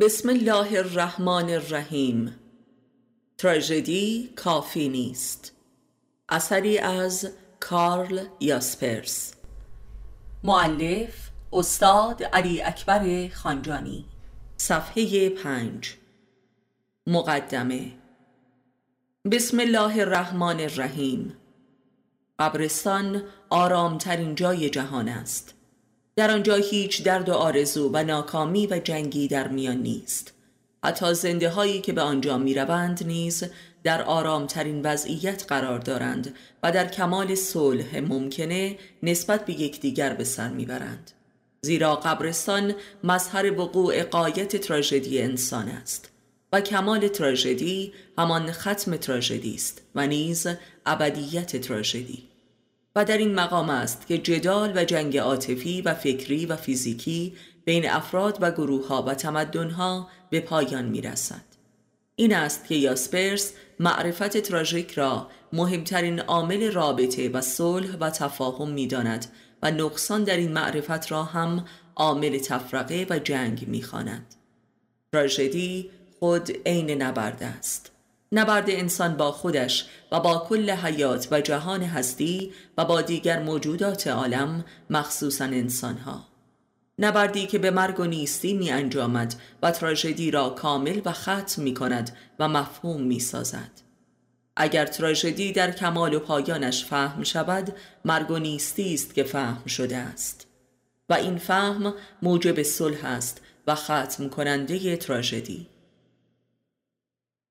بسم الله الرحمن الرحیم. تراژدی کافی نیست. اثری از کارل یاسپرس. معلف استاد علی اکبر خانجانی. صفحه پنج. مقدمه. بسم الله الرحمن الرحیم. قبرستان آرامترین جای جهان است. در آنجا هیچ درد و آرزو و ناکامی و جنگی در میان نیست. حتی زنده هایی که به آنجا می روند نیز در آرامترین وضعیت قرار دارند و در کمال صلح ممکنه نسبت به یکدیگر به سر می‌برند. زیرا قبرستان مظهر وقوع قایت تراژدی انسان است و کمال تراژدی همان ختم تراژدی است و نیز ابدیت تراژدی. و در این مقام است که جدال و جنگ عاطفی و فکری و فیزیکی بین افراد و گروه ها و تمدن ها به پایان می رسد. این است که یاسپرس معرفت تراژیک را مهمترین عامل رابطه و صلح و تفاهم می داند و نقصان در این معرفت را هم عامل تفرقه و جنگ می خاند. تراژدی خود عین نبرد است. نبرد انسان با خودش و با کل حیات و جهان هستی و با دیگر موجودات عالم مخصوصا انسانها. نبردی که به مرگ و نیستی می انجامد و تراژدی را کامل و ختم می کند و مفهوم می سازد. اگر تراژدی در کمال و پایانش فهم شود مرگ و نیستی است که فهم شده است. و این فهم موجب صلح است و ختم کننده تراژدی.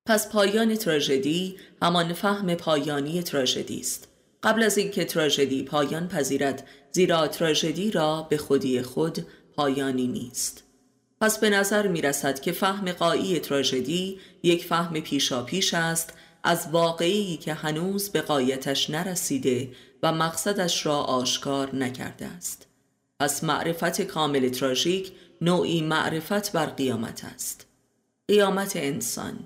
پس پایان تراژدی همان فهم پایانی تراژدی است. قبل از اینکه تراژدی پایان پذیرد زیرا تراژدی را به خودی خود پایانی نیست. پس به نظر می رسد که فهم قایی تراژدی یک فهم پیشا پیش است از واقعی که هنوز به قایتش نرسیده و مقصدش را آشکار نکرده است. پس معرفت کامل تراژیک نوعی معرفت بر قیامت است. قیامت انسان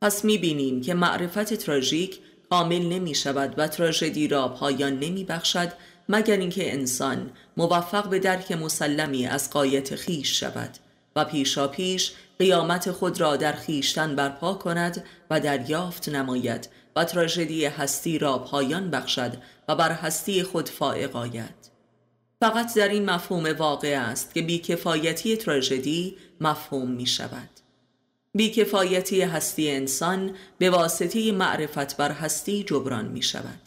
پس می بینیم که معرفت تراژیک کامل نمی شود و تراژدی را پایان نمی بخشد مگر اینکه انسان موفق به درک مسلمی از قایت خیش شود و پیشا پیش قیامت خود را در خیشتن برپا کند و دریافت نماید و تراژدی هستی را پایان بخشد و بر هستی خود فائق آید. فقط در این مفهوم واقع است که بیکفایتی تراژدی مفهوم می شود بیکفایتی هستی انسان به واسطه معرفت بر هستی جبران می شود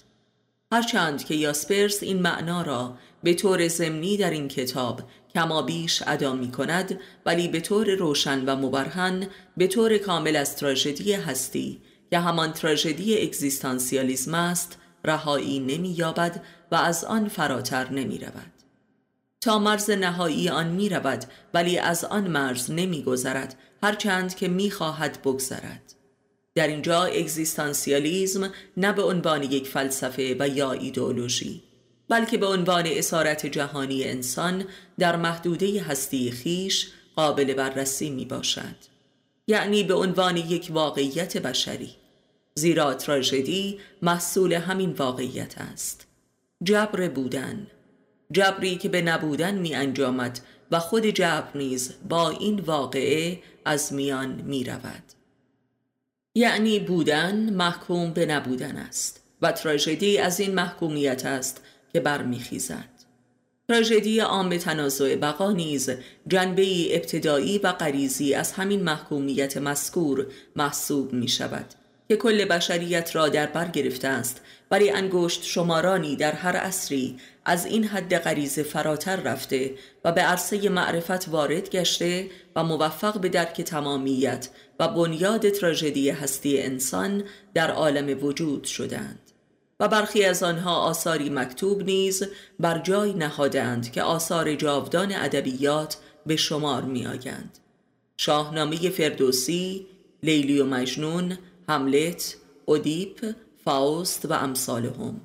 هرچند که یاسپرس این معنا را به طور زمینی در این کتاب کما بیش ادا می کند ولی به طور روشن و مبرهن به طور کامل از تراژدی هستی که همان تراژدی اگزیستانسیالیسم است رهایی نمی یابد و از آن فراتر نمی رود تا مرز نهایی آن می رود ولی از آن مرز نمی گذرد هرچند که می خواهد بگذرد. در اینجا اگزیستانسیالیزم نه به عنوان یک فلسفه و یا ایدئولوژی بلکه به عنوان اسارت جهانی انسان در محدوده هستی خیش قابل بررسی می باشد یعنی به عنوان یک واقعیت بشری. زیرا تراژدی محصول همین واقعیت است. جبر بودن. جبری که به نبودن می انجامد و خود جبر نیز با این واقعه از میان می رود یعنی بودن محکوم به نبودن است و تراژدی از این محکومیت است که برمیخیزد. تراژدی عام تنازع بقا نیز جنبه ابتدایی و غریزی از همین محکومیت مذکور محسوب می شود که کل بشریت را در بر گرفته است ولی انگشت شمارانی در هر عصری از این حد غریزه فراتر رفته و به عرصه معرفت وارد گشته و موفق به درک تمامیت و بنیاد تراژدی هستی انسان در عالم وجود شدند و برخی از آنها آثاری مکتوب نیز بر جای نهادند که آثار جاودان ادبیات به شمار می آگند. شاهنامه فردوسی، لیلی و مجنون، هملت، اودیپ، فاوست و امثالهم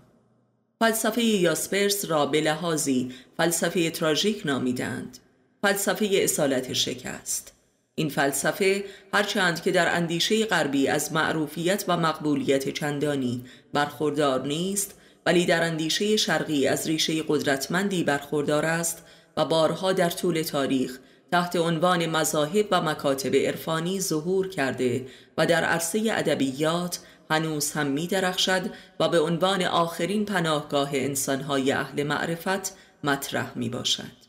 فلسفه یاسپرس را به لحاظی فلسفه تراژیک نامیدند. فلسفه اصالت شکست. این فلسفه هرچند که در اندیشه غربی از معروفیت و مقبولیت چندانی برخوردار نیست ولی در اندیشه شرقی از ریشه قدرتمندی برخوردار است و بارها در طول تاریخ تحت عنوان مذاهب و مکاتب عرفانی ظهور کرده و در عرصه ادبیات هنوز هم می درخشد و به عنوان آخرین پناهگاه انسانهای اهل معرفت مطرح می باشد.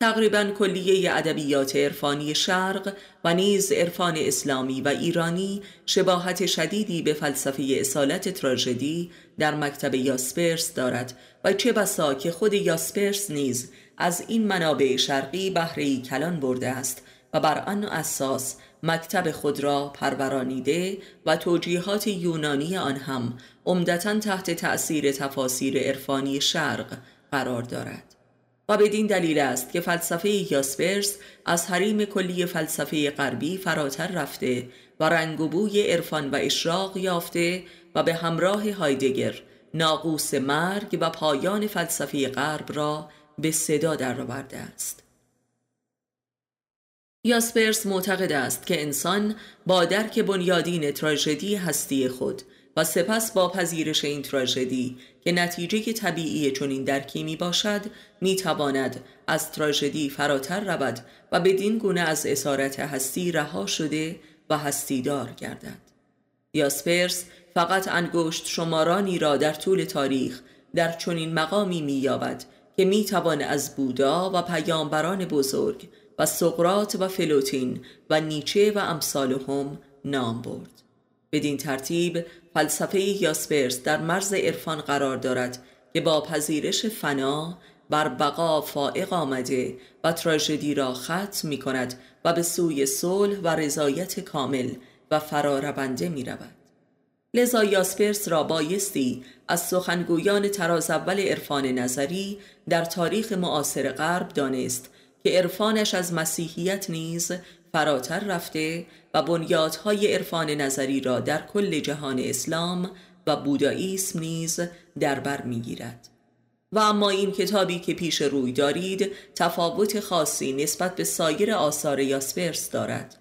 تقریبا کلیه ادبیات عرفانی شرق و نیز عرفان اسلامی و ایرانی شباهت شدیدی به فلسفه اصالت تراژدی در مکتب یاسپرس دارد و چه بسا که خود یاسپرس نیز از این منابع شرقی بهره کلان برده است و بر آن اساس مکتب خود را پرورانیده و توجیهات یونانی آن هم عمدتا تحت تأثیر تفاسیر عرفانی شرق قرار دارد. و بدین دلیل است که فلسفه یاسپرس از حریم کلی فلسفه غربی فراتر رفته و رنگ و بوی عرفان و اشراق یافته و به همراه هایدگر ناقوس مرگ و پایان فلسفه غرب را به صدا درآورده است. یاسپرس معتقد است که انسان با درک بنیادین تراژدی هستی خود و سپس با پذیرش این تراژدی که نتیجه طبیعی چنین درکی می باشد می تواند از تراژدی فراتر رود و بدین گونه از اسارت هستی رها شده و هستیدار گردد. یاسپرس فقط انگشت شمارانی را در طول تاریخ در چنین مقامی می یابد که می توان از بودا و پیامبران بزرگ و سقرات و فلوتین و نیچه و امثالهم نام برد بدین ترتیب فلسفه یاسپرس در مرز عرفان قرار دارد که با پذیرش فنا بر بقا فائق آمده و تراژدی را ختم می کند و به سوی صلح و رضایت کامل و فراربنده می رود. لذا یاسپرس را بایستی از سخنگویان تراز اول عرفان نظری در تاریخ معاصر غرب دانست که عرفانش از مسیحیت نیز فراتر رفته و بنیادهای عرفان نظری را در کل جهان اسلام و بوداییسم نیز در بر می‌گیرد. و اما این کتابی که پیش روی دارید تفاوت خاصی نسبت به سایر آثار یاسپرس دارد.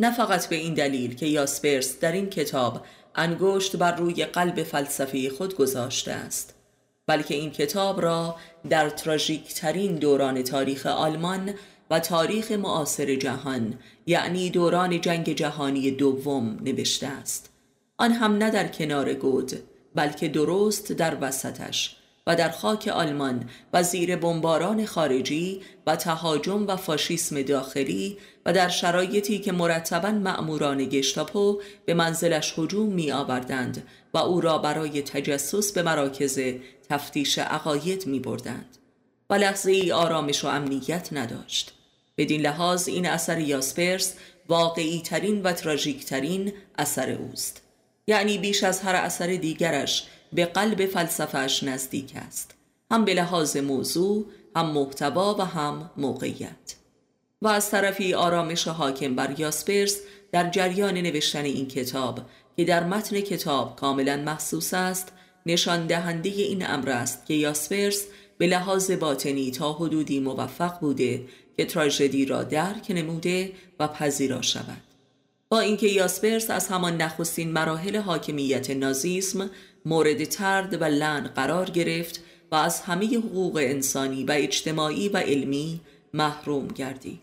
نه فقط به این دلیل که یاسپرس در این کتاب انگشت بر روی قلب فلسفه خود گذاشته است بلکه این کتاب را در تراژیک ترین دوران تاریخ آلمان و تاریخ معاصر جهان یعنی دوران جنگ جهانی دوم نوشته است. آن هم نه در کنار گود بلکه درست در وسطش. و در خاک آلمان و زیر بمباران خارجی و تهاجم و فاشیسم داخلی و در شرایطی که مرتبا مأموران گشتاپو به منزلش هجوم می آوردند و او را برای تجسس به مراکز تفتیش عقاید می بردند و لحظه ای آرامش و امنیت نداشت. بدین لحاظ این اثر یاسپرس واقعی ترین و تراژیک ترین اثر اوست. یعنی بیش از هر اثر دیگرش به قلب فلسفهش نزدیک است. هم به لحاظ موضوع هم محتوا و هم موقعیت. و از طرفی آرامش حاکم بر یاسپرس در جریان نوشتن این کتاب که در متن کتاب کاملا محسوس است نشان دهنده این امر است که یاسپرس به لحاظ باطنی تا حدودی موفق بوده که تراژدی را درک نموده و پذیرا شود. با اینکه یاسپرس از همان نخستین مراحل حاکمیت نازیسم مورد ترد و لن قرار گرفت و از همه حقوق انسانی و اجتماعی و علمی محروم گردید.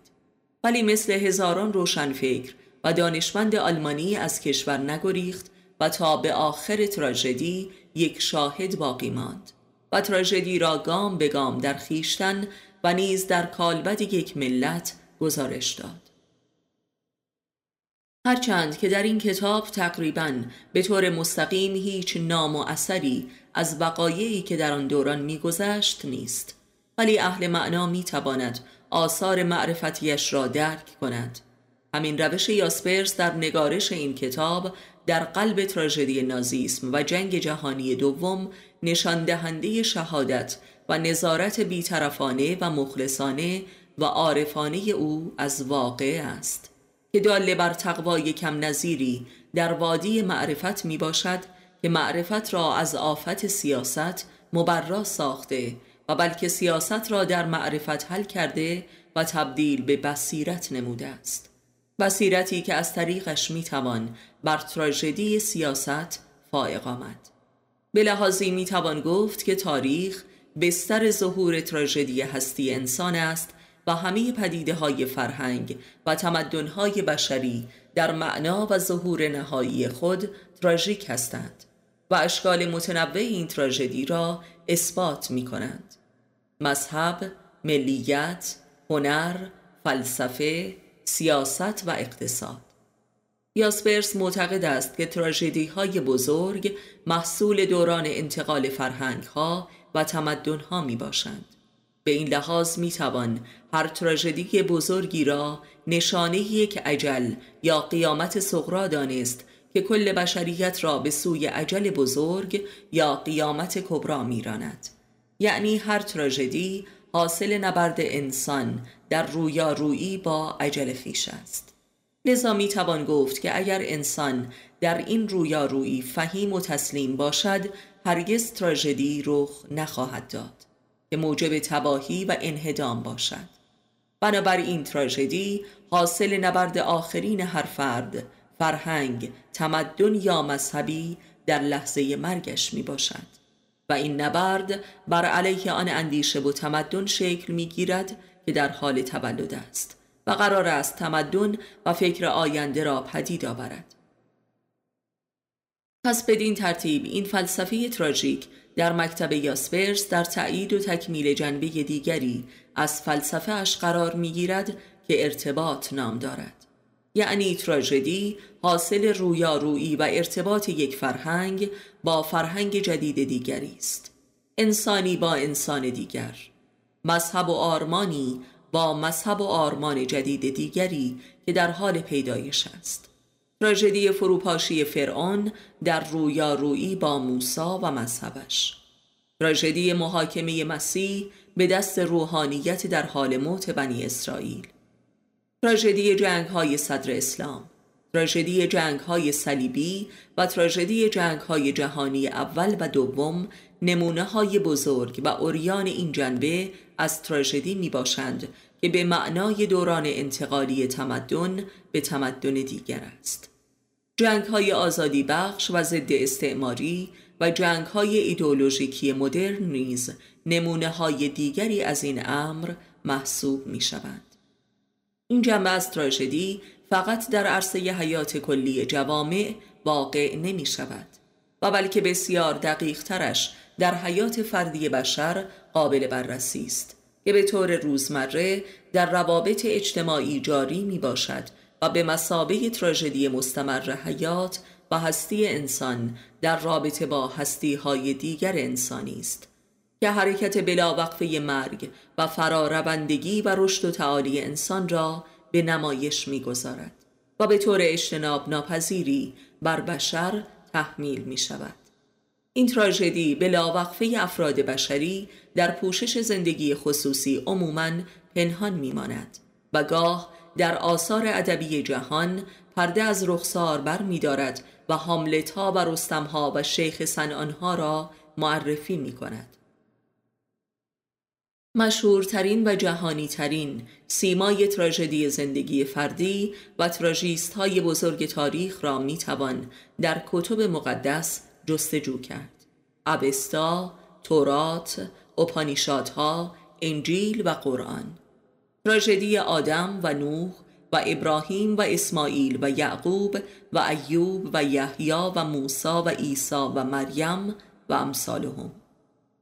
ولی مثل هزاران روشنفکر و دانشمند آلمانی از کشور نگریخت و تا به آخر تراژدی یک شاهد باقی ماند و تراژدی را گام به گام در خیشتن و نیز در کالبد یک ملت گزارش داد. هرچند که در این کتاب تقریبا به طور مستقیم هیچ نام و اثری از وقایعی که در آن دوران میگذشت نیست. ولی اهل معنا می تواند آثار معرفتیش را درک کند. همین روش یاسپرس در نگارش این کتاب در قلب تراژدی نازیسم و جنگ جهانی دوم نشان دهنده شهادت و نظارت بیطرفانه و مخلصانه و عارفانه او از واقع است. که داله بر تقوای کم نظیری در وادی معرفت می باشد که معرفت را از آفت سیاست مبرا ساخته و بلکه سیاست را در معرفت حل کرده و تبدیل به بصیرت نموده است. بصیرتی که از طریقش می توان بر تراژدی سیاست فائق آمد. به لحاظی می توان گفت که تاریخ بستر ظهور تراژدی هستی انسان است و همه پدیده های فرهنگ و تمدن های بشری در معنا و ظهور نهایی خود تراژیک هستند و اشکال متنوع این تراژدی را اثبات می کنند مذهب، ملیت، هنر، فلسفه، سیاست و اقتصاد یاسپرس معتقد است که تراژدی های بزرگ محصول دوران انتقال فرهنگ ها و تمدن ها می باشند. به این لحاظ می توان هر تراژدی بزرگی را نشانه یک عجل یا قیامت سغرا دانست که کل بشریت را به سوی عجل بزرگ یا قیامت کبرا میراند. یعنی هر تراژدی حاصل نبرد انسان در رویارویی با عجل خیش است. لذا توان گفت که اگر انسان در این رویارویی فهیم و تسلیم باشد هرگز تراژدی رخ نخواهد داد که موجب تباهی و انهدام باشد. بنابراین تراژدی حاصل نبرد آخرین هر فرد فرهنگ تمدن یا مذهبی در لحظه مرگش می باشد و این نبرد بر علیه آن اندیشه و تمدن شکل می گیرد که در حال تولد است و قرار است تمدن و فکر آینده را پدید آورد. پس بدین ترتیب این فلسفه تراژیک در مکتب یاسپرس در تأیید و تکمیل جنبه دیگری از فلسفه اش قرار می‌گیرد که ارتباط نام دارد. یعنی تراژدی حاصل رویارویی و ارتباط یک فرهنگ با فرهنگ جدید دیگری است. انسانی با انسان دیگر. مذهب و آرمانی با مذهب و آرمان جدید دیگری که در حال پیدایش است. تراژدی فروپاشی فرعون در رویارویی با موسا و مذهبش. تراژدی محاکمه مسیح به دست روحانیت در حال موت بنی اسرائیل. تراژدی جنگ های صدر اسلام. تراژدی جنگ های صلیبی و تراژدی جنگ های جهانی اول و دوم نمونه های بزرگ و اوریان این جنبه از تراژدی می باشند که به معنای دوران انتقالی تمدن به تمدن دیگر است. جنگ های آزادی بخش و ضد استعماری و جنگ های ایدولوژیکی مدرن نیز نمونه های دیگری از این امر محسوب می شوند. این جنبه از تراژدی فقط در عرصه حیات کلی جوامع واقع نمی شود و بلکه بسیار دقیق ترش در حیات فردی بشر قابل بررسی است که به طور روزمره در روابط اجتماعی جاری می باشد و به مسابه تراژدی مستمر حیات و هستی انسان در رابطه با هستی های دیگر انسانی است که حرکت بلا وقفه مرگ و فراروندگی و رشد و تعالی انسان را به نمایش می‌گذارد و به طور اجتناب ناپذیری بر بشر تحمیل می شود. این تراژدی بلا وقفه افراد بشری در پوشش زندگی خصوصی عموماً پنهان میماند و گاه در آثار ادبی جهان پرده از رخسار بر می دارد و حاملت ها و رستم ها و شیخ سنان ها را معرفی می کند. مشهورترین و جهانی ترین سیمای تراژدی زندگی فردی و تراژیست های بزرگ تاریخ را می توان در کتب مقدس جستجو کرد. ابستا، تورات، اپانیشادها، انجیل و قرآن تراژدی آدم و نوح و ابراهیم و اسماعیل و یعقوب و ایوب و یحیی و موسی و عیسی و مریم و امثالهم.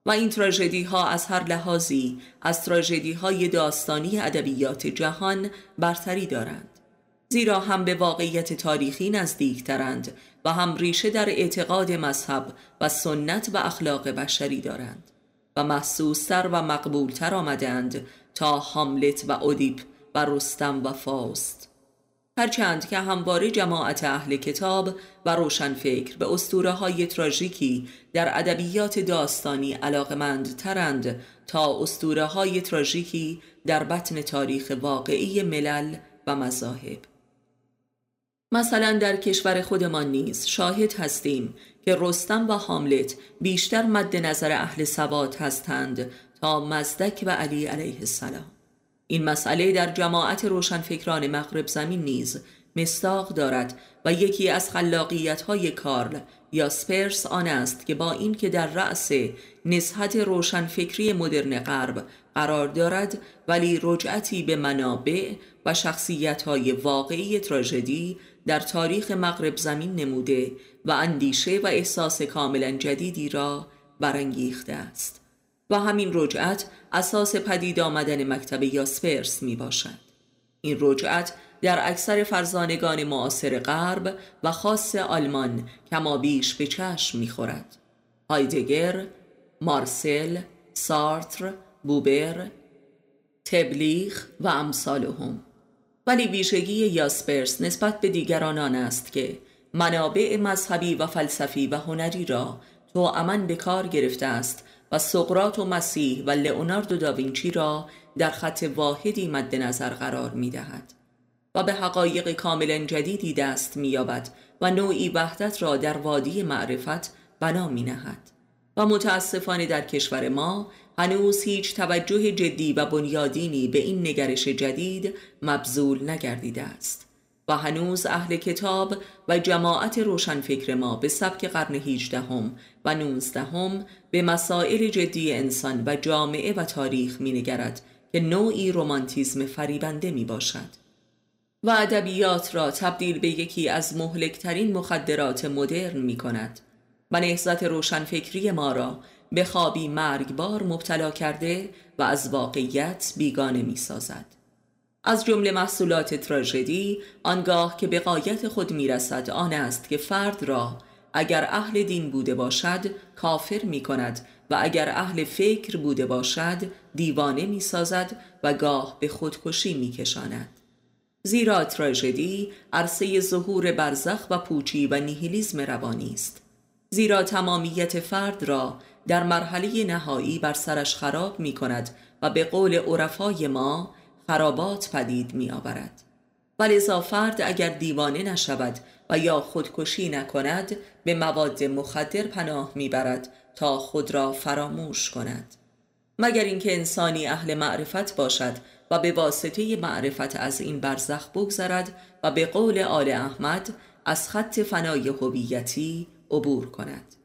و این تراژدی ها از هر لحاظی از تراژدی های داستانی ادبیات جهان برتری دارند. زیرا هم به واقعیت تاریخی نزدیکترند و هم ریشه در اعتقاد مذهب و سنت و اخلاق بشری دارند و محسوستر و مقبولتر آمدند تا هاملت و اودیپ و رستم و فاست هرچند که همواره جماعت اهل کتاب و روشنفکر به اسطوره های تراژیکی در ادبیات داستانی علاقمند ترند تا اسطوره های تراژیکی در بطن تاریخ واقعی ملل و مذاهب. مثلا در کشور خودمان نیز شاهد هستیم که رستم و حاملت بیشتر مد نظر اهل سواد هستند تا مزدک و علی علیه السلام. این مسئله در جماعت روشنفکران مغرب زمین نیز مستاق دارد و یکی از خلاقیت های کارل یا سپرس آن است که با اینکه در رأس نسحت روشنفکری مدرن غرب قرار دارد ولی رجعتی به منابع و شخصیت های واقعی تراژدی در تاریخ مغرب زمین نموده و اندیشه و احساس کاملا جدیدی را برانگیخته است. و همین رجعت اساس پدید آمدن مکتب یاسپرس می باشد این رجعت در اکثر فرزانگان معاصر غرب و خاص آلمان کما بیش به چشم می‌خورد. هایدگر، مارسل، سارتر، بوبر، تبلیغ و امثالهم ولی ویژگی یاسپرس نسبت به دیگران آن است که منابع مذهبی و فلسفی و هنری را تو امن به کار گرفته است و سقرات و مسیح و لئوناردو داوینچی را در خط واحدی مد نظر قرار می دهد. و به حقایق کاملا جدیدی دست مییابد و نوعی وحدت را در وادی معرفت بنا می نهد. و متاسفانه در کشور ما هنوز هیچ توجه جدی و بنیادینی به این نگرش جدید مبذول نگردیده است و هنوز اهل کتاب و جماعت روشنفکر ما به سبک قرن هیجدهم و نوزدهم به مسائل جدی انسان و جامعه و تاریخ می نگرد که نوعی رومانتیزم فریبنده می باشد. و ادبیات را تبدیل به یکی از مهلکترین مخدرات مدرن می کند و نهزت روشنفکری ما را به خوابی مرگبار مبتلا کرده و از واقعیت بیگانه می سازد. از جمله محصولات تراژدی آنگاه که به قایت خود می رسد آن است که فرد را اگر اهل دین بوده باشد کافر می کند و اگر اهل فکر بوده باشد دیوانه می سازد و گاه به خودکشی می کشاند. زیرا تراژدی عرصه ظهور برزخ و پوچی و نیهیلیزم روانی است زیرا تمامیت فرد را در مرحله نهایی بر سرش خراب می کند و به قول عرفای ما خرابات پدید می آورد ولذا فرد اگر دیوانه نشود و یا خودکشی نکند به مواد مخدر پناه می‌برد تا خود را فراموش کند. مگر اینکه انسانی اهل معرفت باشد و به واسطه معرفت از این برزخ بگذرد و به قول آل احمد از خط فنای هویتی عبور کند.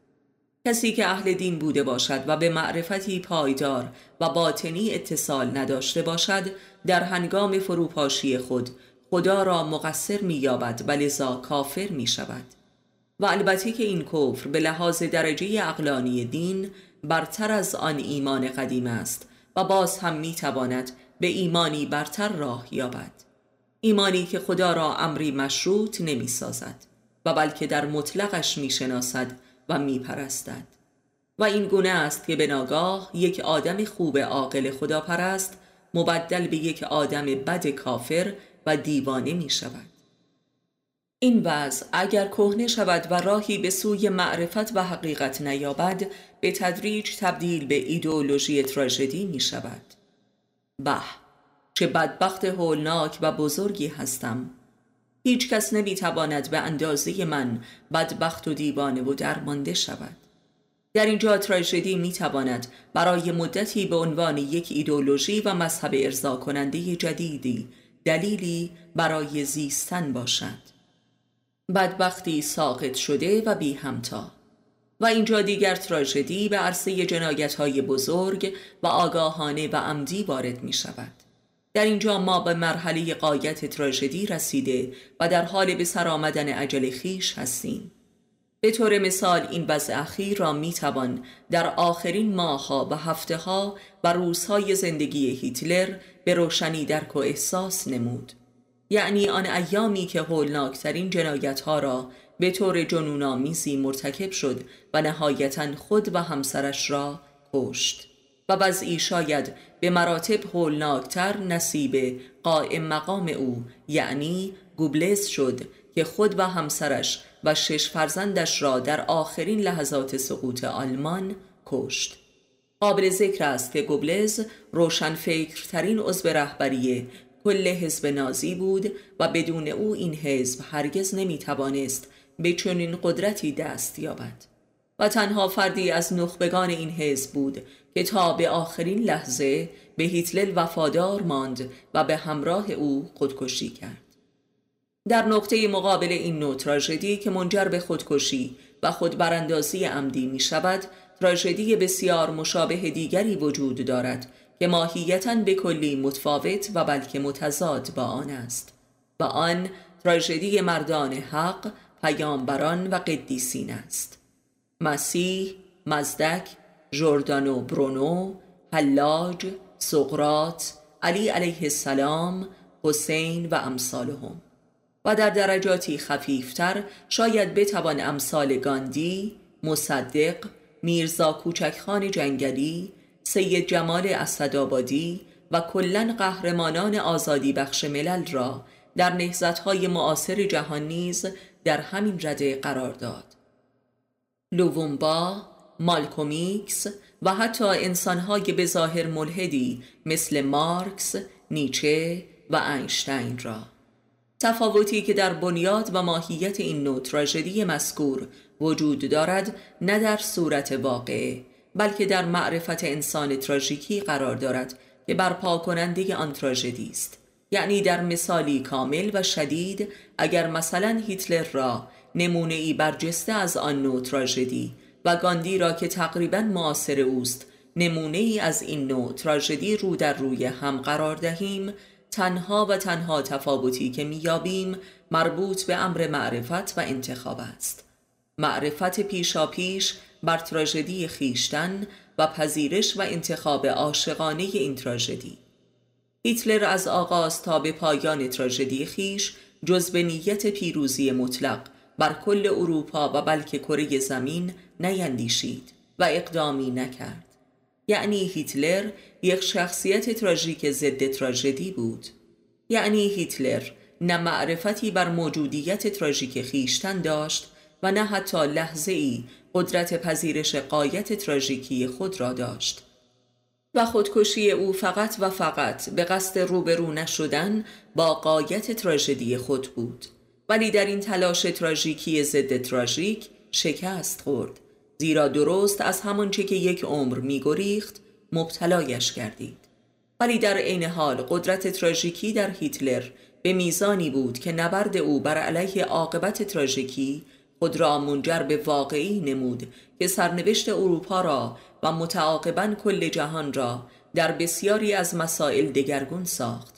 کسی که اهل دین بوده باشد و به معرفتی پایدار و باطنی اتصال نداشته باشد در هنگام فروپاشی خود خدا را مقصر مییابد و لذا کافر می شود و البته که این کفر به لحاظ درجه اقلانی دین برتر از آن ایمان قدیم است و باز هم می تواند به ایمانی برتر راه یابد. ایمانی که خدا را امری مشروط نمی سازد و بلکه در مطلقش می شناسد و می پرستد و این گونه است که به ناگاه یک آدم خوب عاقل خدا پرست مبدل به یک آدم بد کافر و دیوانه می شود این وضع اگر کهنه شود و راهی به سوی معرفت و حقیقت نیابد به تدریج تبدیل به ایدئولوژی تراژدی می شود به چه بدبخت هولناک و بزرگی هستم. هیچ کس نمی تواند به اندازه من بدبخت و دیوانه و درمانده شود. در اینجا تراژدی می تواند برای مدتی به عنوان یک ایدولوژی و مذهب ارضا کننده جدیدی دلیلی برای زیستن باشد. بدبختی ساقط شده و بی همتا و اینجا دیگر تراژدی به عرصه جنایت های بزرگ و آگاهانه و عمدی وارد می شود در اینجا ما به مرحله قایت تراژدی رسیده و در حال به سر آمدن عجل خیش هستیم. به طور مثال این وضع اخیر را می توان در آخرین ماهها و هفته ها و روزهای زندگی هیتلر به روشنی درک و احساس نمود. یعنی آن ایامی که هولناکترین جنایت ها را به طور جنونآمیزی مرتکب شد و نهایتا خود و همسرش را کشت. و وضعی شاید به مراتب هولناکتر نصیب قائم مقام او یعنی گوبلز شد که خود و همسرش و شش فرزندش را در آخرین لحظات سقوط آلمان کشت. قابل ذکر است که گوبلز روشنفکرترین عضو رهبری کل حزب نازی بود و بدون او این حزب هرگز نمی توانست به چنین قدرتی دست یابد. و تنها فردی از نخبگان این حزب بود که تا به آخرین لحظه به هیتلر وفادار ماند و به همراه او خودکشی کرد. در نقطه مقابل این نوع تراژدی که منجر به خودکشی و خودبراندازی عمدی می شود تراژدی بسیار مشابه دیگری وجود دارد که ماهیتا به کلی متفاوت و بلکه متضاد با آن است. و آن تراژدی مردان حق پیامبران و قدیسین است. مسیح، مزدک، جردانو برونو، حلاج، سقرات، علی علیه السلام، حسین و امثالهم و در درجاتی خفیفتر شاید بتوان امثال گاندی، مصدق، میرزا کوچکخان جنگلی، سید جمال اسدآبادی و کلا قهرمانان آزادی بخش ملل را در نهزتهای معاصر جهان نیز در همین رده قرار داد. لوومبا، مالکومیکس و حتی انسانهای به ظاهر ملحدی مثل مارکس، نیچه و اینشتین را. تفاوتی که در بنیاد و ماهیت این نوع تراژدی مذکور وجود دارد نه در صورت واقعه بلکه در معرفت انسان تراژیکی قرار دارد که برپا کننده آن تراژدی است. یعنی در مثالی کامل و شدید اگر مثلا هیتلر را نمونه ای برجسته از آن نوع تراژدی و گاندی را که تقریبا معاصر اوست نمونه ای از این نوع تراژدی رو در روی هم قرار دهیم تنها و تنها تفاوتی که میابیم مربوط به امر معرفت و انتخاب است. معرفت پیشا پیش بر تراژدی خیشتن و پذیرش و انتخاب عاشقانه این تراژدی. هیتلر از آغاز تا به پایان تراژدی خیش جز به نیت پیروزی مطلق بر کل اروپا و بلکه کره زمین نیندیشید و اقدامی نکرد. یعنی هیتلر یک شخصیت تراژیک ضد تراژدی بود. یعنی هیتلر نه معرفتی بر موجودیت تراژیک خیشتن داشت و نه حتی لحظه ای قدرت پذیرش قایت تراژیکی خود را داشت. و خودکشی او فقط و فقط به قصد روبرو نشدن با قایت تراژدی خود بود. ولی در این تلاش تراژیکی ضد تراژیک شکست خورد. زیرا درست از همانچه که یک عمر میگریخت مبتلایش کردید ولی در عین حال قدرت تراژیکی در هیتلر به میزانی بود که نبرد او بر علیه عاقبت تراژیکی خود را منجر به واقعی نمود که سرنوشت اروپا را و متعاقبا کل جهان را در بسیاری از مسائل دگرگون ساخت.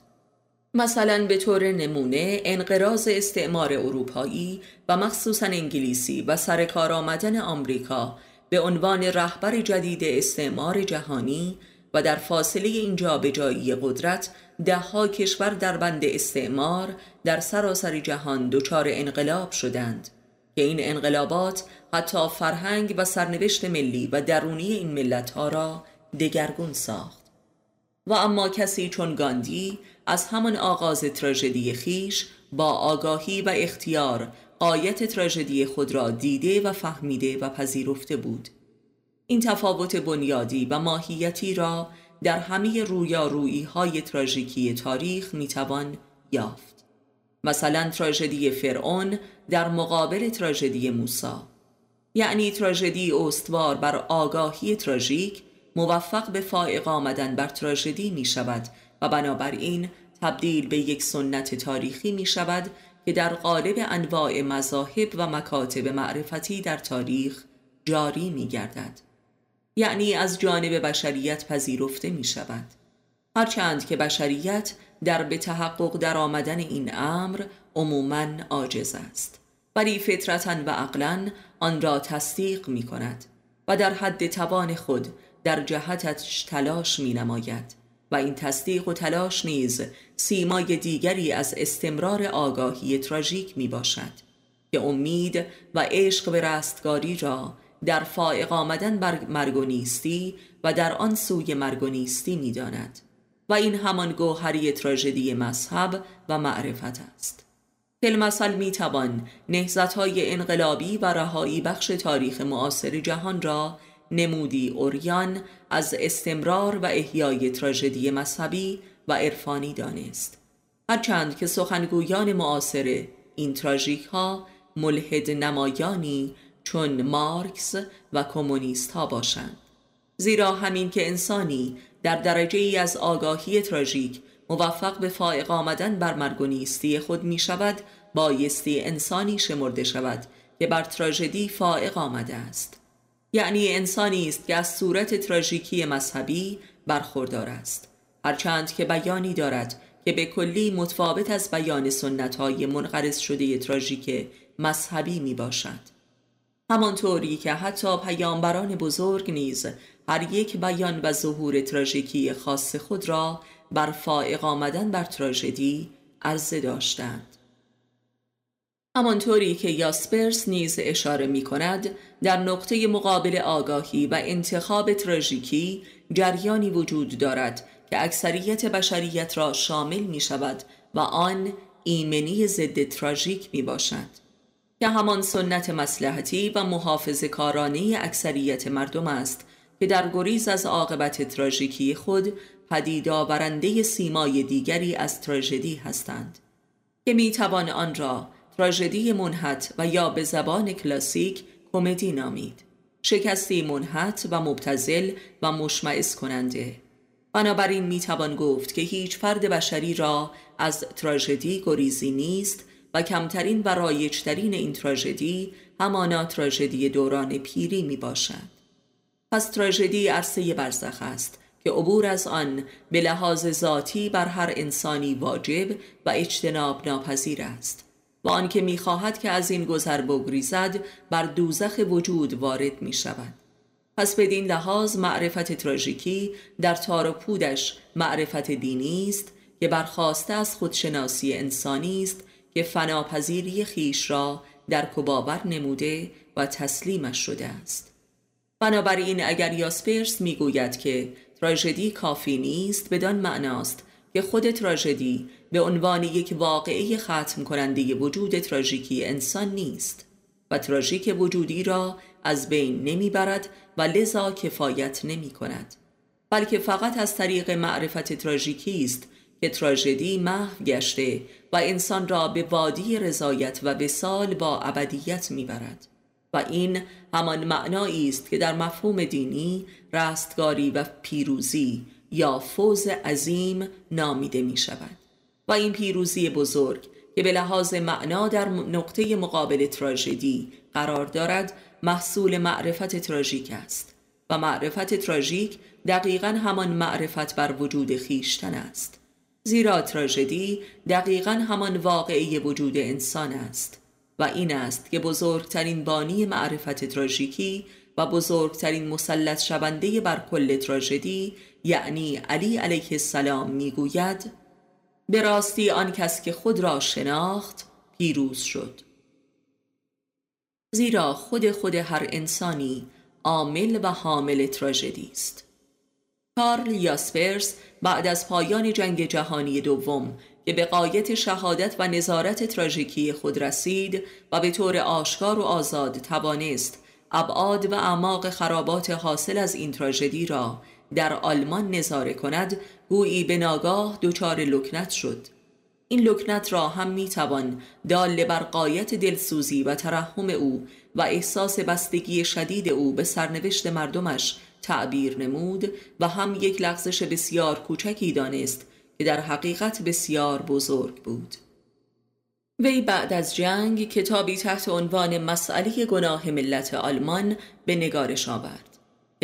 مثلا به طور نمونه انقراض استعمار اروپایی و مخصوصا انگلیسی و سرکار آمدن آمریکا به عنوان رهبر جدید استعمار جهانی و در فاصله این جابجایی قدرت دهها کشور در بند استعمار در سراسر جهان دچار انقلاب شدند که این انقلابات حتی فرهنگ و سرنوشت ملی و درونی این ملت ها را دگرگون ساخت. و اما کسی چون گاندی از همان آغاز تراژدی خیش با آگاهی و اختیار آیت تراژدی خود را دیده و فهمیده و پذیرفته بود. این تفاوت بنیادی و ماهیتی را در همه رویارویی های تراژیکی تاریخ می‌توان یافت. مثلا تراژدی فرعون در مقابل تراژدی موسا یعنی تراژدی استوار بر آگاهی تراژیک موفق به فائق آمدن بر تراژدی می شود و بنابراین تبدیل به یک سنت تاریخی می شود که در قالب انواع مذاهب و مکاتب معرفتی در تاریخ جاری می گردد. یعنی از جانب بشریت پذیرفته می شود. هرچند که بشریت در به تحقق در آمدن این امر عموما عاجز است. ولی فطرتا و عقلا آن را تصدیق می کند و در حد توان خود در جهتش تلاش می نماید و این تصدیق و تلاش نیز سیمای دیگری از استمرار آگاهی تراژیک می باشد که امید و عشق به رستگاری را در فائق آمدن بر مرگونیستی و در آن سوی مرگونیستی می داند و این همان گوهری تراژدی مذهب و معرفت است. فیلمسل می توان نهزت های انقلابی و رهایی بخش تاریخ معاصر جهان را نمودی اوریان از استمرار و احیای تراژدی مذهبی و عرفانی دانست. هرچند که سخنگویان معاصر این تراژیک ها ملحد نمایانی چون مارکس و کمونیست ها باشند. زیرا همین که انسانی در درجه ای از آگاهی تراژیک موفق به فائق آمدن بر مرگونیستی خود می شود بایستی انسانی شمرده شود که بر تراژدی فائق آمده است. یعنی انسانی است که از صورت تراژیکی مذهبی برخوردار است. هرچند که بیانی دارد که به کلی متفاوت از بیان سنت های منقرض شده تراژیک مذهبی می باشد همانطوری که حتی پیامبران بزرگ نیز هر یک بیان و ظهور تراژیکی خاص خود را بر فائق آمدن بر تراژدی عرضه داشتند. همانطوری که یاسپرس نیز اشاره می کند در نقطه مقابل آگاهی و انتخاب تراژیکی جریانی وجود دارد که اکثریت بشریت را شامل می شود و آن ایمنی ضد تراژیک می باشد که همان سنت مسلحتی و محافظ کارانه اکثریت مردم است که در گریز از عاقبت تراژیکی خود پدید آورنده سیمای دیگری از تراژدی هستند. که می توان آن را تراژدی منحت و یا به زبان کلاسیک کمدی نامید. شکستی منحت و مبتزل و مشمعز کننده. بنابراین می توان گفت که هیچ فرد بشری را از تراژدی گریزی نیست و کمترین و رایجترین این تراژدی همانا تراژدی دوران پیری می باشد. پس تراژدی عرصه برزخ است که عبور از آن به لحاظ ذاتی بر هر انسانی واجب و اجتناب ناپذیر است. و آنکه می‌خواهد که از این گذر بگریزد بر دوزخ وجود وارد می شود. پس بدین لحاظ معرفت تراژیکی در تار و پودش معرفت دینی است که برخواسته از خودشناسی انسانی است که فناپذیری خیش را در کباور نموده و تسلیمش شده است بنابراین اگر یاسپرس می‌گوید که تراژدی کافی نیست بدان معناست که خود تراژدی به عنوان یک واقعه ختم کننده وجود تراژیکی انسان نیست و تراژیک وجودی را از بین نمی‌برد و لذا کفایت نمی کند بلکه فقط از طریق معرفت تراژیکی است که تراژدی محو گشته و انسان را به وادی رضایت و وسال با ابدیت می‌برد. و این همان معنایی است که در مفهوم دینی رستگاری و پیروزی یا فوز عظیم نامیده می شود و این پیروزی بزرگ که به لحاظ معنا در نقطه مقابل تراژدی قرار دارد محصول معرفت تراژیک است و معرفت تراژیک دقیقا همان معرفت بر وجود خیشتن است. زیرا تراژدی دقیقا همان واقعی وجود انسان است و این است که بزرگترین بانی معرفت تراژیکی و بزرگترین مسلط شونده بر کل تراژدی یعنی علی علیه السلام می‌گوید به راستی آن کس که خود را شناخت پیروز شد. زیرا خود خود هر انسانی عامل و حامل تراژدی است. کارل یاسپرس بعد از پایان جنگ جهانی دوم که به قایت شهادت و نظارت تراژیکی خود رسید و به طور آشکار و آزاد توانست ابعاد و اعماق خرابات حاصل از این تراژدی را در آلمان نظاره کند گویی به ناگاه دچار لکنت شد. این لکنت را هم می‌توان دال بر قایت دلسوزی و ترحم او و احساس بستگی شدید او به سرنوشت مردمش تعبیر نمود و هم یک لغزش بسیار کوچکی دانست که در حقیقت بسیار بزرگ بود. وی بعد از جنگ کتابی تحت عنوان مسئله گناه ملت آلمان به نگارش آورد.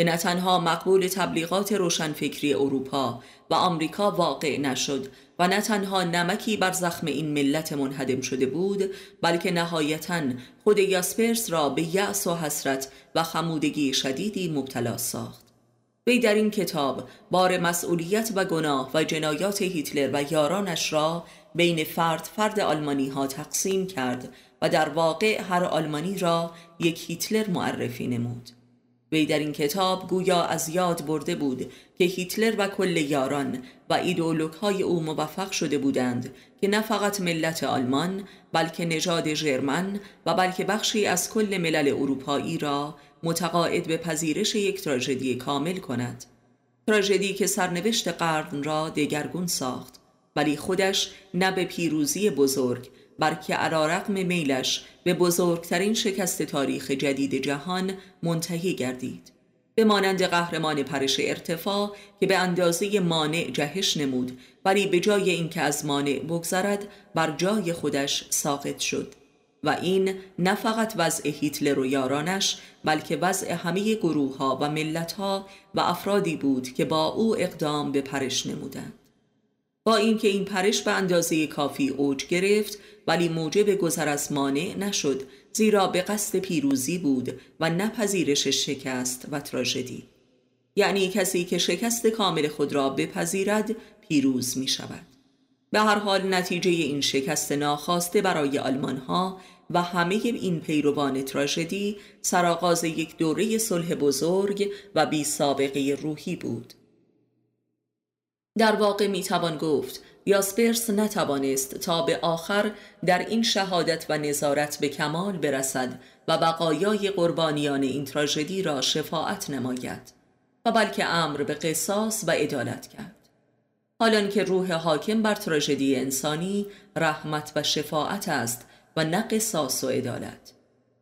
که نه تنها مقبول تبلیغات روشنفکری اروپا و آمریکا واقع نشد و نه تنها نمکی بر زخم این ملت منهدم شده بود بلکه نهایتا خود یاسپرس را به یأس و حسرت و خمودگی شدیدی مبتلا ساخت. وی در این کتاب بار مسئولیت و گناه و جنایات هیتلر و یارانش را بین فرد فرد آلمانی ها تقسیم کرد و در واقع هر آلمانی را یک هیتلر معرفی نمود. وی در این کتاب گویا از یاد برده بود که هیتلر و کل یاران و ایدولوک های او موفق شده بودند که نه فقط ملت آلمان بلکه نژاد ژرمن و بلکه بخشی از کل ملل اروپایی را متقاعد به پذیرش یک تراژدی کامل کند. تراژدی که سرنوشت قرن را دگرگون ساخت ولی خودش نه به پیروزی بزرگ بلکه علا میلش به بزرگترین شکست تاریخ جدید جهان منتهی گردید. به مانند قهرمان پرش ارتفاع که به اندازه مانع جهش نمود ولی به جای اینکه از مانع بگذرد بر جای خودش ساقط شد. و این نه فقط وضع هیتلر و یارانش بلکه وضع همه گروه ها و ملت ها و افرادی بود که با او اقدام به پرش نمودند. با اینکه این پرش به اندازه کافی اوج گرفت ولی موجب گذر از مانع نشد زیرا به قصد پیروزی بود و نپذیرش شکست و تراژدی. یعنی کسی که شکست کامل خود را بپذیرد پیروز می شود به هر حال نتیجه این شکست ناخواسته برای آلمان ها و همه این پیروان تراژدی سرآغاز یک دوره صلح بزرگ و بی سابقه روحی بود. در واقع می توان گفت یاسپرس نتوانست تا به آخر در این شهادت و نظارت به کمال برسد و بقایای قربانیان این تراژدی را شفاعت نماید و بلکه امر به قصاص و عدالت کرد. حالان که روح حاکم بر تراژدی انسانی رحمت و شفاعت است و نه قصاص و عدالت.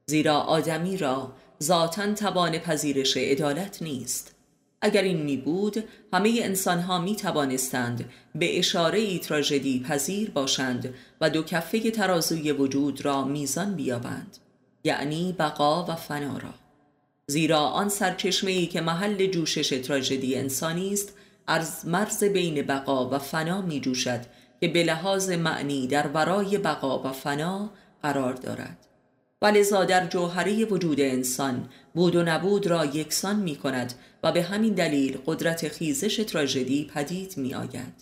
زیرا آدمی را ذاتا توان پذیرش عدالت نیست. اگر این می بود همه انسان ها می توانستند به اشاره ای تراژدی پذیر باشند و دو کفه ترازوی وجود را میزان بیابند یعنی بقا و فنا را. زیرا آن سرچشمه ای که محل جوشش تراژدی انسانی است از مرز بین بقا و فنا می جوشد که به لحاظ معنی در ورای بقا و فنا قرار دارد. و لذا در جوهره وجود انسان بود و نبود را یکسان می کند و به همین دلیل قدرت خیزش تراژدی پدید می آید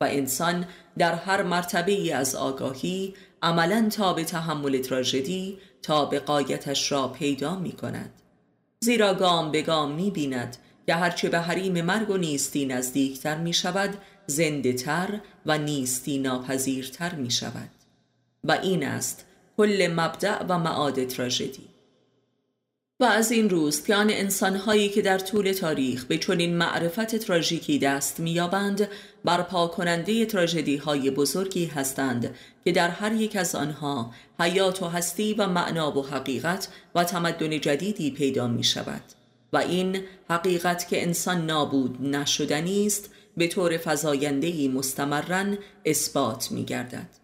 و انسان در هر مرتبه ای از آگاهی عملا تا به تحمل تراژدی تا به قایتش را پیدا می کند زیرا گام به گام می بیند که هرچه به حریم مرگ و نیستی نزدیکتر می شود زنده تر و نیستی ناپذیرتر می شود و این است کل مبدع و معاد تراژدی. و از این روز آن انسانهایی که در طول تاریخ به چنین معرفت تراژیکی دست میابند برپا کننده تراژدی های بزرگی هستند که در هر یک از آنها حیات و هستی و معنا و حقیقت و تمدن جدیدی پیدا می شود و این حقیقت که انسان نابود نشدنی است به طور فضایندهی مستمرن اثبات می گردد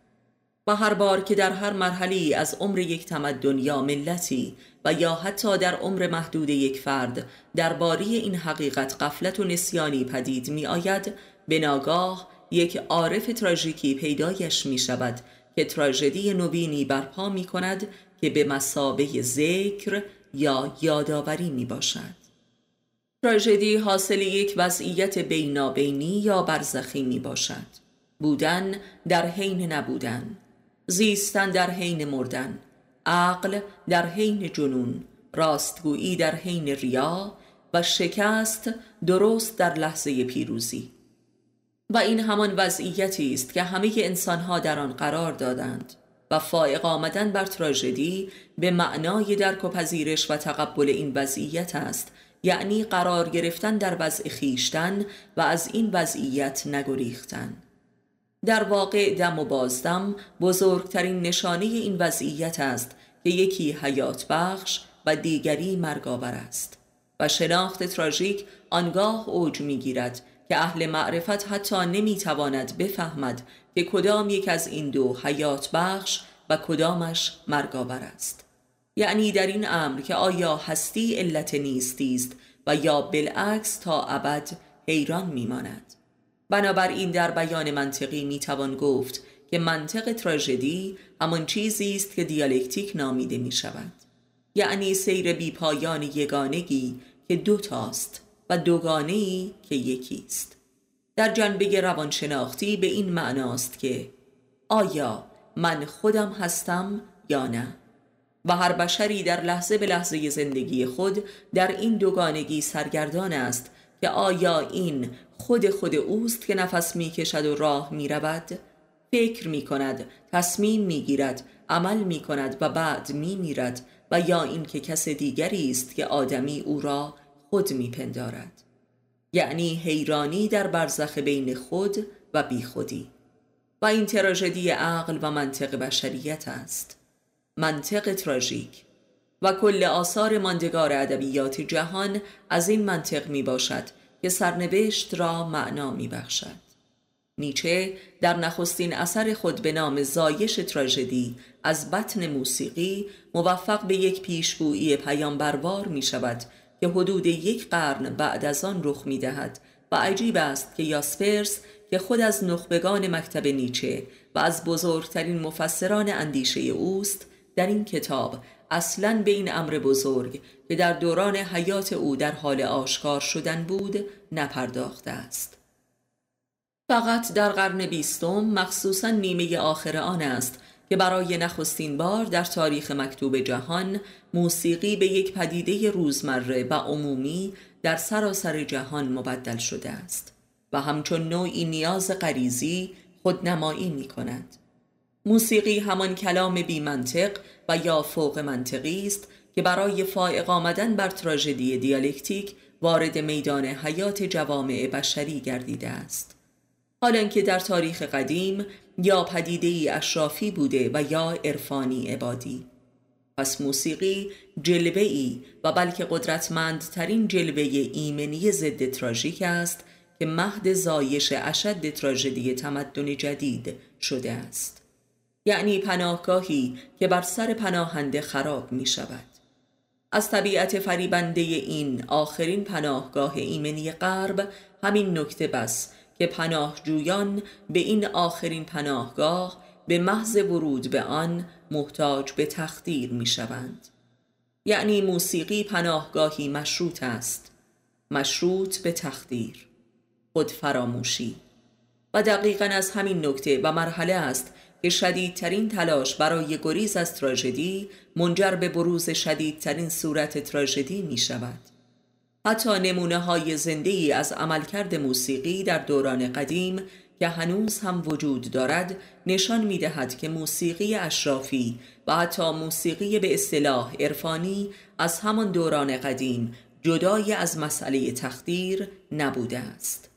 و هر بار که در هر مرحله از عمر یک تمدن یا ملتی و یا حتی در عمر محدود یک فرد درباره این حقیقت قفلت و نسیانی پدید می آید به ناگاه یک عارف تراژیکی پیدایش می شود که تراژدی نوینی برپا می کند که به مسابه ذکر یا یادآوری می باشد تراژدی حاصل یک وضعیت بینابینی یا برزخی می باشد بودن در حین نبودن. زیستن در حین مردن عقل در حین جنون راستگویی در حین ریا و شکست درست در لحظه پیروزی. و این همان وضعیتی است که همه انسانها در آن قرار دادند و فائق آمدن بر تراژدی به معنای درک و پذیرش و تقبل این وضعیت است یعنی قرار گرفتن در وضع خیشتن و از این وضعیت نگریختن. در واقع دم و بازدم بزرگترین نشانه این وضعیت است که یکی حیات بخش و دیگری مرگاور است و شناخت تراژیک آنگاه اوج می‌گیرد که اهل معرفت حتی نمی‌تواند بفهمد که کدام یک از این دو حیات بخش و کدامش مرگاور است. یعنی در این امر که آیا هستی علت نیستی است و یا بالعکس تا ابد حیران میماند. بنابراین در بیان منطقی می‌توان گفت که منطق تراژدی همان چیزی است که دیالکتیک نامیده می شود یعنی سیر بی پایان یگانگی که دو تاست و دوگانه ای که یکی است. در جنبه روانشناختی به این معناست که آیا من خودم هستم یا نه؟ و هر بشری در لحظه به لحظه زندگی خود در این دوگانگی سرگردان است که آیا این خود خود اوست که نفس می کشد و راه می رود فکر می کند تصمیم می گیرد عمل می کند و بعد می میرد و یا اینکه کس دیگری است که آدمی او را خود می پندارد یعنی حیرانی در برزخ بین خود و بی خودی و این تراژدی عقل و منطق بشریت است. منطق تراژیک. و کل آثار ماندگار ادبیات جهان از این منطق می باشد که سرنوشت را معنا می بخشد. نیچه در نخستین اثر خود به نام زایش تراژدی از بطن موسیقی موفق به یک پیشگویی پیامبروار می شود که حدود یک قرن بعد از آن رخ می دهد و عجیب است که یاسپرس که خود از نخبگان مکتب نیچه و از بزرگترین مفسران اندیشه اوست در این کتاب اصلا به این امر بزرگ که در دوران حیات او در حال آشکار شدن بود نپرداخته است. فقط در قرن بیستم مخصوصا نیمه آخر آن است که برای نخستین بار در تاریخ مکتوب جهان موسیقی به یک پدیده روزمره و عمومی در سراسر جهان مبدل شده است و همچون نوعی نیاز غریزی خودنمایی می کند موسیقی همان کلام بی منطق و یا فوق منطقی است که برای فائق آمدن بر تراژدی دیالکتیک وارد میدان حیات جوامع بشری گردیده است. حالا که در تاریخ قدیم یا پدیده اشرافی بوده و یا عرفانی عبادی. پس موسیقی جلوه ای و بلکه قدرتمندترین جلوه ایمنی ضد تراژیک است که مهد زایش اشد تراژدی تمدن جدید شده است. یعنی پناهگاهی که بر سر پناهنده خراب می شود از طبیعت فریبنده این آخرین پناهگاه ایمنی غرب همین نکته بس که پناهجویان به این آخرین پناهگاه به محض ورود به آن محتاج به تخدیر می شوند. یعنی موسیقی پناهگاهی مشروط است. مشروط به تخدیر. خود فراموشی. و دقیقا از همین نکته و مرحله است که شدیدترین تلاش برای گریز از تراژدی منجر به بروز شدیدترین صورت تراژدی می شود حتی نمونه های زنده ای از عملکرد موسیقی در دوران قدیم که هنوز هم وجود دارد نشان می دهد که موسیقی اشرافی و حتی موسیقی به اصطلاح عرفانی از همان دوران قدیم جدای از مسئله تخدیر نبوده است.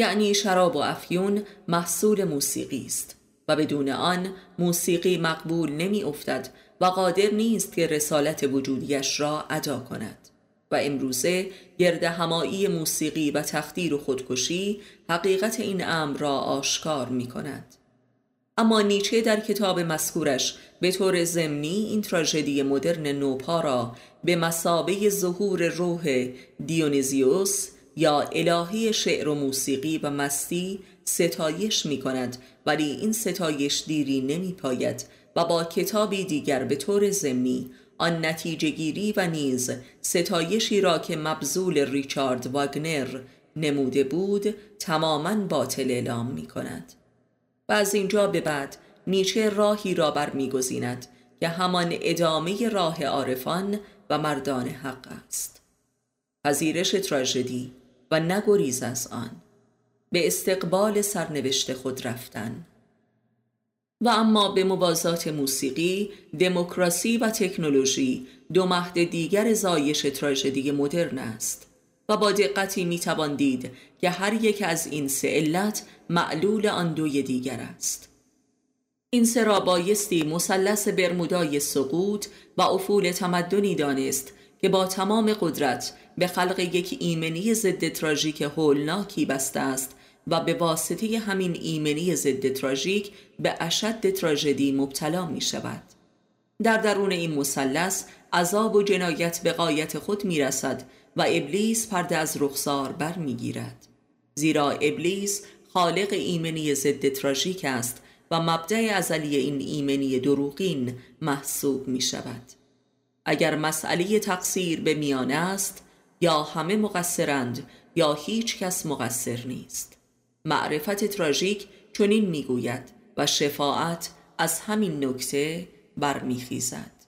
یعنی شراب و افیون محصول موسیقی است و بدون آن موسیقی مقبول نمی افتد و قادر نیست که رسالت وجودیش را ادا کند و امروزه گرد همایی موسیقی و تخدیر و خودکشی حقیقت این امر را آشکار می کند اما نیچه در کتاب مذکورش به طور ضمنی این تراژدی مدرن نوپا را به مسابه ظهور روح دیونیزیوس یا الهی شعر و موسیقی و مستی ستایش می کند ولی این ستایش دیری نمی پاید و با کتابی دیگر به طور ضمنی. آن نتیجه گیری و نیز ستایشی را که مبزول ریچارد واگنر نموده بود تماما باطل اعلام می کند و از اینجا به بعد نیچه راهی را برمیگزیند که همان ادامه راه عارفان و مردان حق است. پذیرش تراژدی و نگریز از آن. به استقبال سرنوشت خود رفتن. و اما به موازات موسیقی، دموکراسی و تکنولوژی دو مهد دیگر زایش تراژدی مدرن است و با دقتی می‌توان دید که هر یک از این سه علت معلول آن دوی دیگر است. این سه را بایستی مثلث برمودای سقوط و افول تمدنی دانست که با تمام قدرت به خلق یک ایمنی ضد تراژیک هولناکی بسته است و به واسطه همین ایمنی ضد تراژیک به اشد تراژدی مبتلا می شود. در درون این مثلث عذاب و جنایت به قایت خود می رسد و ابلیس پرده از رخسار بر می گیرد. زیرا ابلیس خالق ایمنی ضد تراژیک است و مبدع ازلی این ایمنی دروغین محسوب می شود. اگر مسئله تقصیر به میانه است یا همه مقصرند یا هیچ کس مقصر نیست. معرفت تراژیک چنین می‌گوید و شفاعت از همین نکته برمیخیزد.